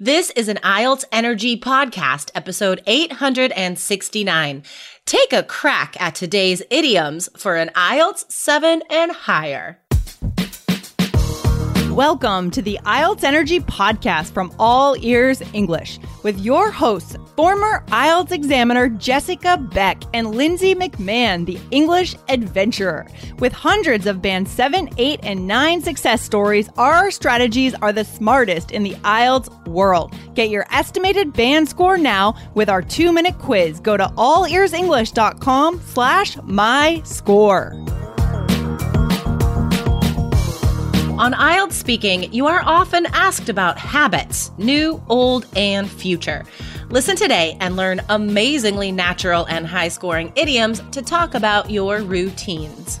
This is an IELTS Energy podcast, episode 869. Take a crack at today's idioms for an IELTS 7 and higher. Welcome to the IELTS Energy podcast from All Ears English with your hosts, former IELTS examiner Jessica Beck and Lindsay McMahon, the English adventurer. With hundreds of band 7, 8, and 9 success stories, our strategies are the smartest in the IELTS world. Get your estimated band score now with our two-minute quiz. Go to allearsenglish.com slash my score. On IELTS speaking, you are often asked about habits, new, old, and future. Listen today and learn amazingly natural and high scoring idioms to talk about your routines.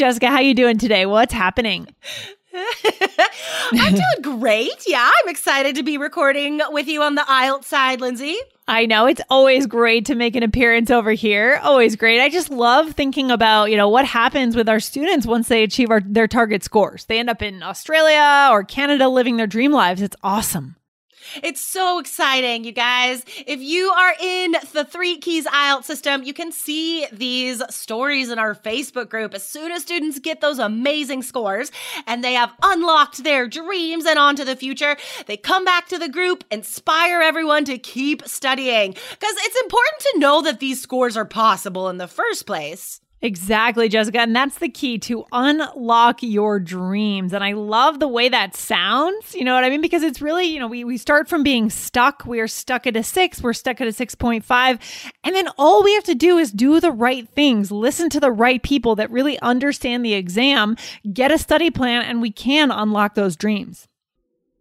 Jessica, how you doing today? What's happening? I'm doing great. Yeah, I'm excited to be recording with you on the IELTS side, Lindsay. I know it's always great to make an appearance over here. Always great. I just love thinking about, you know, what happens with our students once they achieve our, their target scores. They end up in Australia or Canada living their dream lives. It's awesome. It's so exciting, you guys. If you are in the Three Keys IELTS system, you can see these stories in our Facebook group. As soon as students get those amazing scores and they have unlocked their dreams and on to the future, they come back to the group, inspire everyone to keep studying. Because it's important to know that these scores are possible in the first place. Exactly, Jessica. And that's the key to unlock your dreams. And I love the way that sounds. You know what I mean? Because it's really, you know, we, we start from being stuck. We are stuck at a six, we're stuck at a 6.5. And then all we have to do is do the right things, listen to the right people that really understand the exam, get a study plan, and we can unlock those dreams.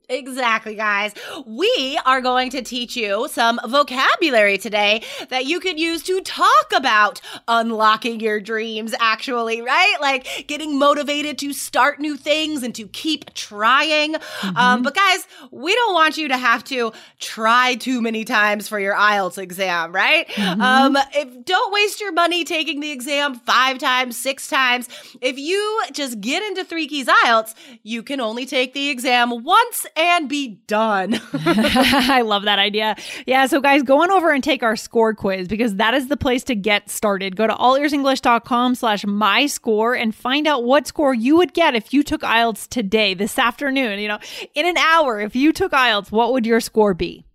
Exactly, guys. We are going to teach you some vocabulary today that you could use to talk about unlocking your dreams, actually, right? Like getting motivated to start new things and to keep trying. Mm-hmm. Um, but, guys, we don't want you to have to try too many times for your IELTS exam, right? Mm-hmm. Um, if, don't waste your money taking the exam five times, six times. If you just get into Three Keys IELTS, you can only take the exam once and be done. I love that idea. Yeah. So, guys, go on over and take our score quiz because that is the place to get started. Go to allearsenglish.com slash my score and find out what score you would get if you took IELTS today, this afternoon. You know, in an hour, if you took IELTS, what would your score be?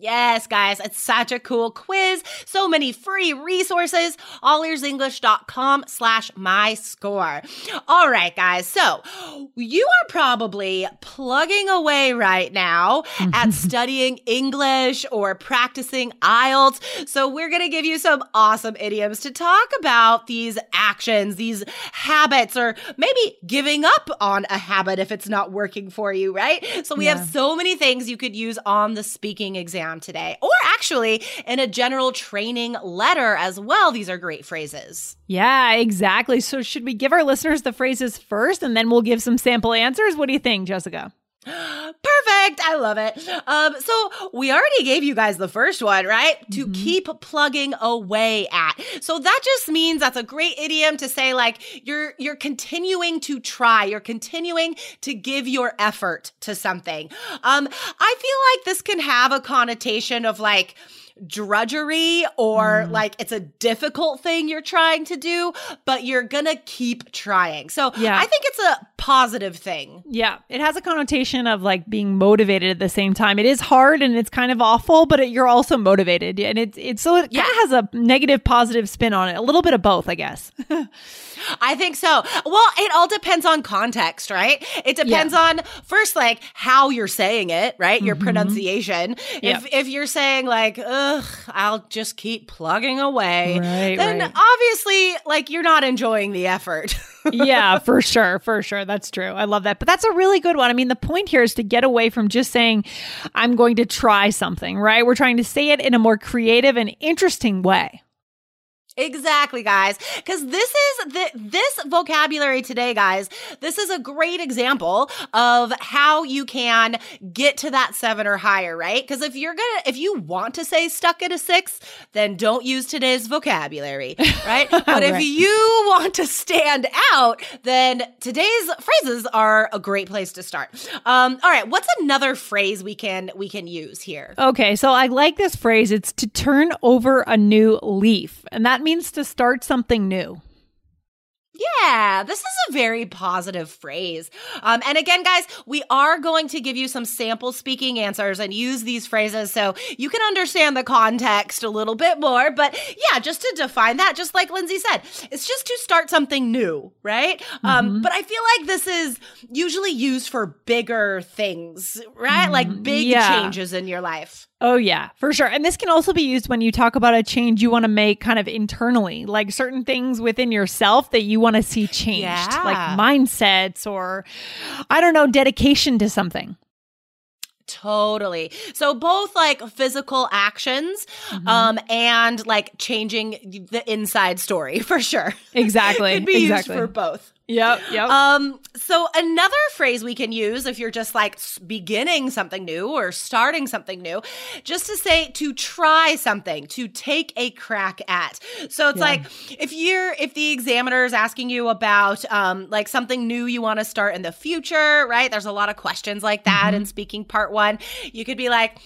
Yes, guys, it's such a cool quiz. So many free resources. Allearsenglish.com slash my score. All right, guys. So you are probably plugging away right now at studying English or practicing IELTS. So we're going to give you some awesome idioms to talk about these actions, these habits, or maybe giving up on a habit if it's not working for you, right? So we yeah. have so many things you could use on the speaking exam today, or actually in a general training letter as well. These are great phrases. Yeah, exactly. So, should we give our listeners the phrases first and then we'll give some sample answers? What do you think, Jessica? Perfect. I love it. Um, so we already gave you guys the first one, right? To mm-hmm. keep plugging away at. So that just means that's a great idiom to say like you're you're continuing to try, you're continuing to give your effort to something. Um, I feel like this can have a connotation of like drudgery or mm. like it's a difficult thing you're trying to do, but you're gonna keep trying. So yeah. I think it's a positive thing. Yeah. It has a connotation of like being motivated at the same time. It is hard and it's kind of awful, but it, you're also motivated. And it's, it's so it yeah. kind of has a negative positive spin on it. A little bit of both, I guess. I think so. Well, it all depends on context, right? It depends yeah. on first, like how you're saying it, right? Your mm-hmm. pronunciation. If if you're saying like, ugh, I'll just keep plugging away, Right, then right. obviously, like, you're not enjoying the effort. yeah, for sure, for sure. That's true. I love that. But that's a really good one. I mean, the point here is to get away from just saying, I'm going to try something, right? We're trying to say it in a more creative and interesting way. Exactly, guys. Because this is the this vocabulary today, guys. This is a great example of how you can get to that seven or higher, right? Because if you're gonna, if you want to say stuck at a six, then don't use today's vocabulary, right? But if you want to stand out, then today's phrases are a great place to start. Um, all right, what's another phrase we can we can use here? Okay, so I like this phrase. It's to turn over a new leaf, and that means to start something new. Yeah, this is a very positive phrase. Um, and again, guys, we are going to give you some sample speaking answers and use these phrases so you can understand the context a little bit more. But yeah, just to define that, just like Lindsay said, it's just to start something new, right? Um, but I feel like this is usually used for bigger things, right? Like big yeah. changes in your life. Oh, yeah, for sure. And this can also be used when you talk about a change you want to make kind of internally, like certain things within yourself that you want to see changed, Yeah. like mindsets or, I don't know, dedication to something. Totally. So both like physical actions Mm-hmm. um and like changing the inside story for sure. Exactly. Could be exactly. used for both. Yep. Yep. Um so another phrase we can use if you're just like beginning something new or starting something new just to say to try something, to take a crack at. So it's Yeah. like if you're if the examiner is asking you about um like something new you want to start in the future, right? There's a lot of questions like that Mm-hmm. in speaking part 1. You could be like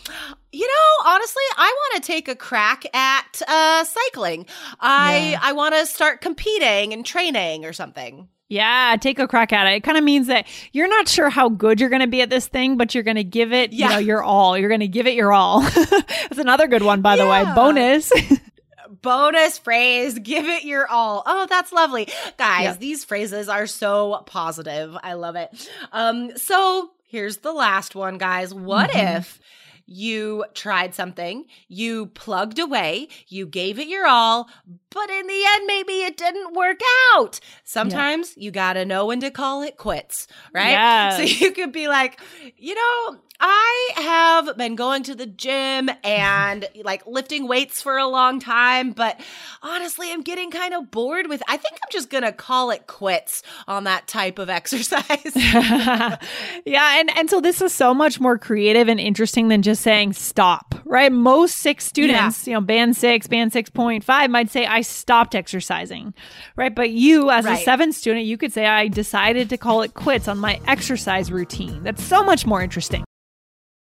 you know, honestly, I want to take a crack at uh, cycling. I Yeah. I want to start competing and training or something. Yeah, take a crack at it. It kind of means that you're not sure how good you're going to be at this thing, but you're going to give it, you Yeah. know, your all. You're going to give it your all. That's another good one, by the way. Bonus. bonus phrase give it your all oh that's lovely guys Yeah. these phrases are so positive i love it um so here's the last one guys what Mhm. if you tried something you plugged away you gave it your all but in the end maybe it didn't work out sometimes you gotta know when to call it quits right Yes. so you could be like you know I have been going to the gym and like lifting weights for a long time, but honestly, I'm getting kind of bored with I think I'm just going to call it quits on that type of exercise. yeah, and and so this is so much more creative and interesting than just saying stop, right? Most six students, you know, band 6, band 6.5 might say I stopped exercising. Right? But you as a 7 student, you could say I decided to call it quits on my exercise routine. That's so much more interesting.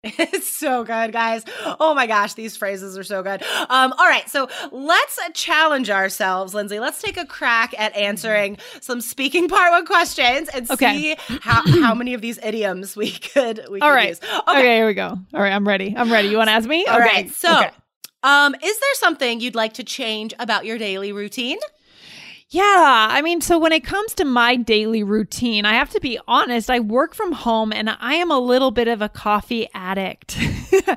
It's so good, guys. Oh my gosh, these phrases are so good. Um, all right, so let's challenge ourselves, Lindsay. Let's take a crack at answering some speaking part one questions and Okay. see how, how many of these idioms we could we All could right. use. Okay. here we go. All right, I'm ready. I'm ready. You want to ask me? All okay. right. So, Okay. um, is there something you'd like to change about your daily routine? Yeah, I mean, so when it comes to my daily routine, I have to be honest, I work from home and I am a little bit of a coffee addict.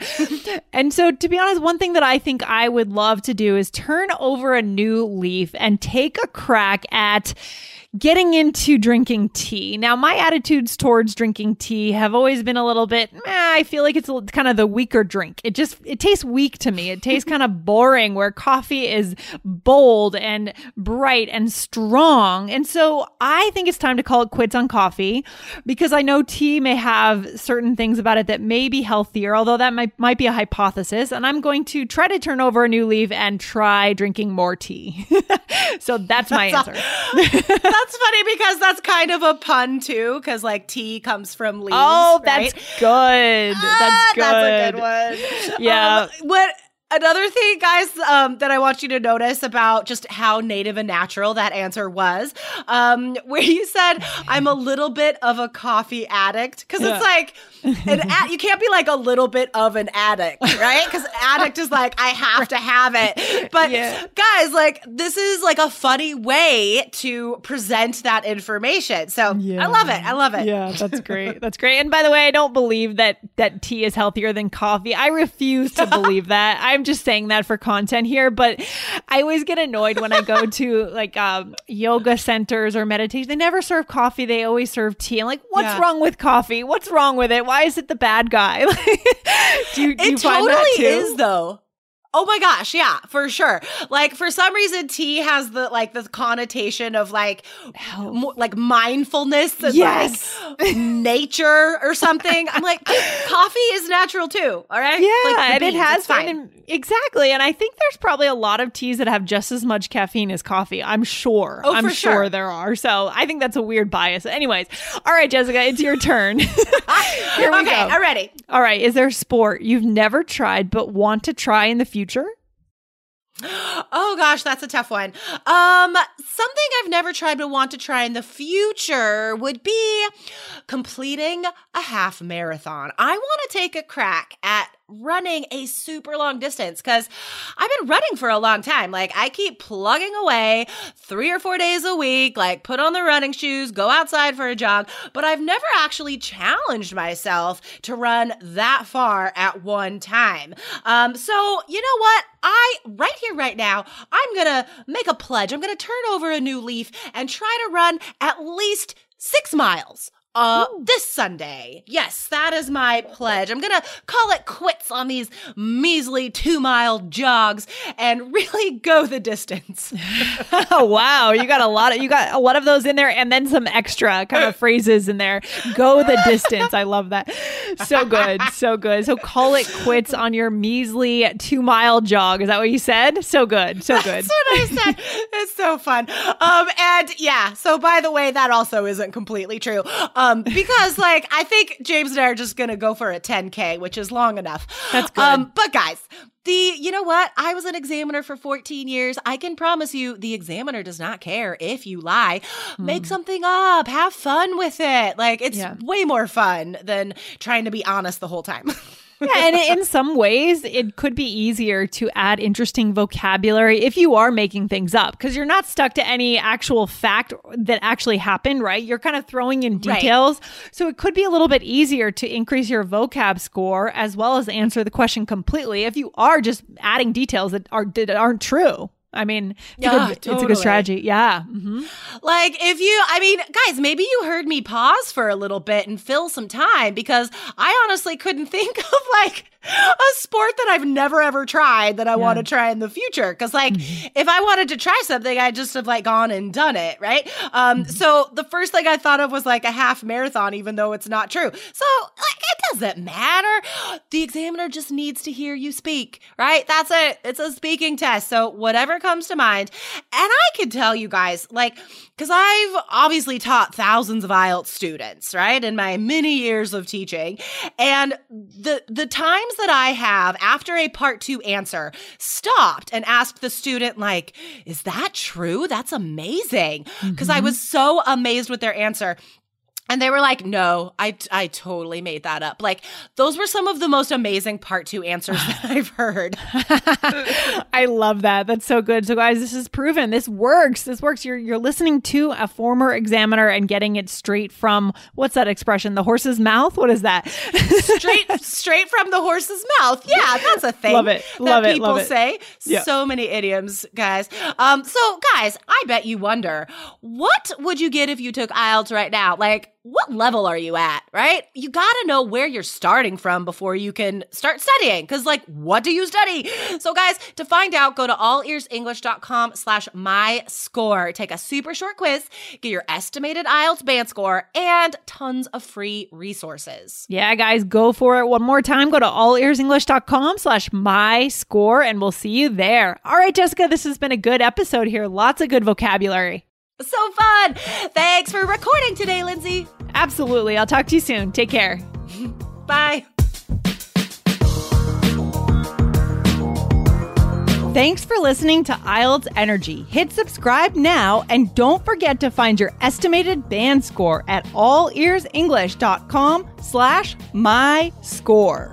and so, to be honest, one thing that I think I would love to do is turn over a new leaf and take a crack at getting into drinking tea. Now, my attitudes towards drinking tea have always been a little bit, eh, I feel like it's kind of the weaker drink. It just, it tastes weak to me. It tastes kind of boring where coffee is bold and bright and strong. And so I think it's time to call it quits on coffee because I know tea may have certain things about it that may be healthier, although that might, might be a hypothesis. And I'm going to try to turn over a new leaf and try drinking more tea. so that's my answer. That's funny because that's kind of a pun too, because like tea comes from leaves. Oh, right? that's good. Ah, That's good. That's a good one. Yeah. Um, what another thing, guys, um, that I want you to notice about just how native and natural that answer was, um, where you said I'm a little bit of a coffee addict, because Yeah. it's like an ad- you can't be like a little bit of an addict, right? Because addict is like I have to have it. But Yeah. guys, like this is like a funny way to present that information. So I love it. I love it. Yeah, that's great. That's great. And by the way, I don't believe that that tea is healthier than coffee. I refuse to believe that. I'm I'm just saying that for content here, but I always get annoyed when I go to like um, yoga centers or meditation. They never serve coffee. They always serve tea. I'm like, what's Yeah. wrong with coffee? What's wrong with it? Why is it the bad guy? do you, do you it find totally is though. Oh my gosh, yeah, for sure. Like for some reason, tea has the like the connotation of like mo- like mindfulness and Yes. like nature or something. I'm like, coffee is natural too. All right, Yeah, Like, and it has fine. in- exactly. And I think there's probably a lot of teas that have just as much caffeine as coffee. I'm sure. Oh, I'm for sure. sure. there are. So I think that's a weird bias. Anyways, all right, Jessica, it's your turn. Here we okay, go. I'm ready. All right, is there a sport you've never tried but want to try in the future? Oh gosh, that's a tough one. Um, something I've never tried but want to try in the future would be completing a half marathon. I want to take a crack at running a super long distance because I've been running for a long time. Like I keep plugging away three or four days a week, like put on the running shoes, go outside for a jog, but I've never actually challenged myself to run that far at one time. Um, so you know what? I right here, right now, I'm gonna make a pledge. I'm gonna turn over a new leaf and try to run at least six miles. Uh, this Sunday. Yes, that is my pledge. I'm gonna call it quits on these measly two mile jogs and really go the distance. oh wow, you got a lot of you got a lot of those in there and then some extra kind of phrases in there. Go the distance. I love that. So good. So good. So call it quits on your measly 2-mile jog. Is that what you said? So good. So good. That's what I said. It's so fun. Um, and yeah, so by the way, that also isn't completely true. Um, because like I think James and I are just gonna go for a 10K, which is long enough. That's good. Um, but guys, the you know what? I was an examiner for 14 years. I can promise you the examiner does not care if you lie. Make something up, have fun with it. Like it's Yeah. way more fun than trying to be honest the whole time. yeah, and in some ways, it could be easier to add interesting vocabulary if you are making things up because you're not stuck to any actual fact that actually happened, right? You're kind of throwing in Right. details. So it could be a little bit easier to increase your vocab score as well as answer the question completely if you are just adding details that are that aren't true. I mean, it's, a, Yeah, good, it's a good strategy. Yeah. hmm Like, if you, I mean, guys, maybe you heard me pause for a little bit and fill some time because I honestly couldn't think of like a sport that I've never ever tried that I want to try in the future. Cause, like, if I wanted to try something, I just have like gone and done it, right? Um, so the first thing I thought of was like a half marathon, even though it's not true. So, like, it doesn't matter. The examiner just needs to hear you speak, right? That's it. It's a speaking test. So, whatever comes to mind. And I can tell you guys, like, because I've obviously taught thousands of IELTS students, right, in my many years of teaching, and the the times that I have after a part two answer stopped and asked the student, like, "Is that true? That's amazing," because I mm-hmm. was so amazed with their answer. And they were like, no, I, I totally made that up. Like, those were some of the most amazing part two answers that I've heard. I love that. That's so good. So guys, this is proven. This works. This works. You're you're listening to a former examiner and getting it straight from what's that expression? The horse's mouth? What is that? straight straight from the horse's mouth. Yeah, that's a thing. Love it. that Love it. People Love it. say Yeah. so many idioms, guys. Um, so guys, I bet you wonder what would you get if you took IELTS right now? Like, what level are you at? Right? You got to know where you're starting from before you can start studying. Because, like, what do you study? So, guys, to find out, go to allearsenglish.com slash my score. Take a super short quiz, get your estimated IELTS band score, and tons of free resources. yeah, guys, go for it. One more time. Go to allearsenglish.com slash my score and we'll see you there. All right, Jessica, this has been a good episode here. Lots of good vocabulary. So fun. Thanks for recording today, Lindsay. Absolutely. I'll talk to you soon. Take care. Bye. Thanks for listening to IELTS Energy. Hit subscribe now and don't forget to find your estimated band score at allearsenglish.com slash my score.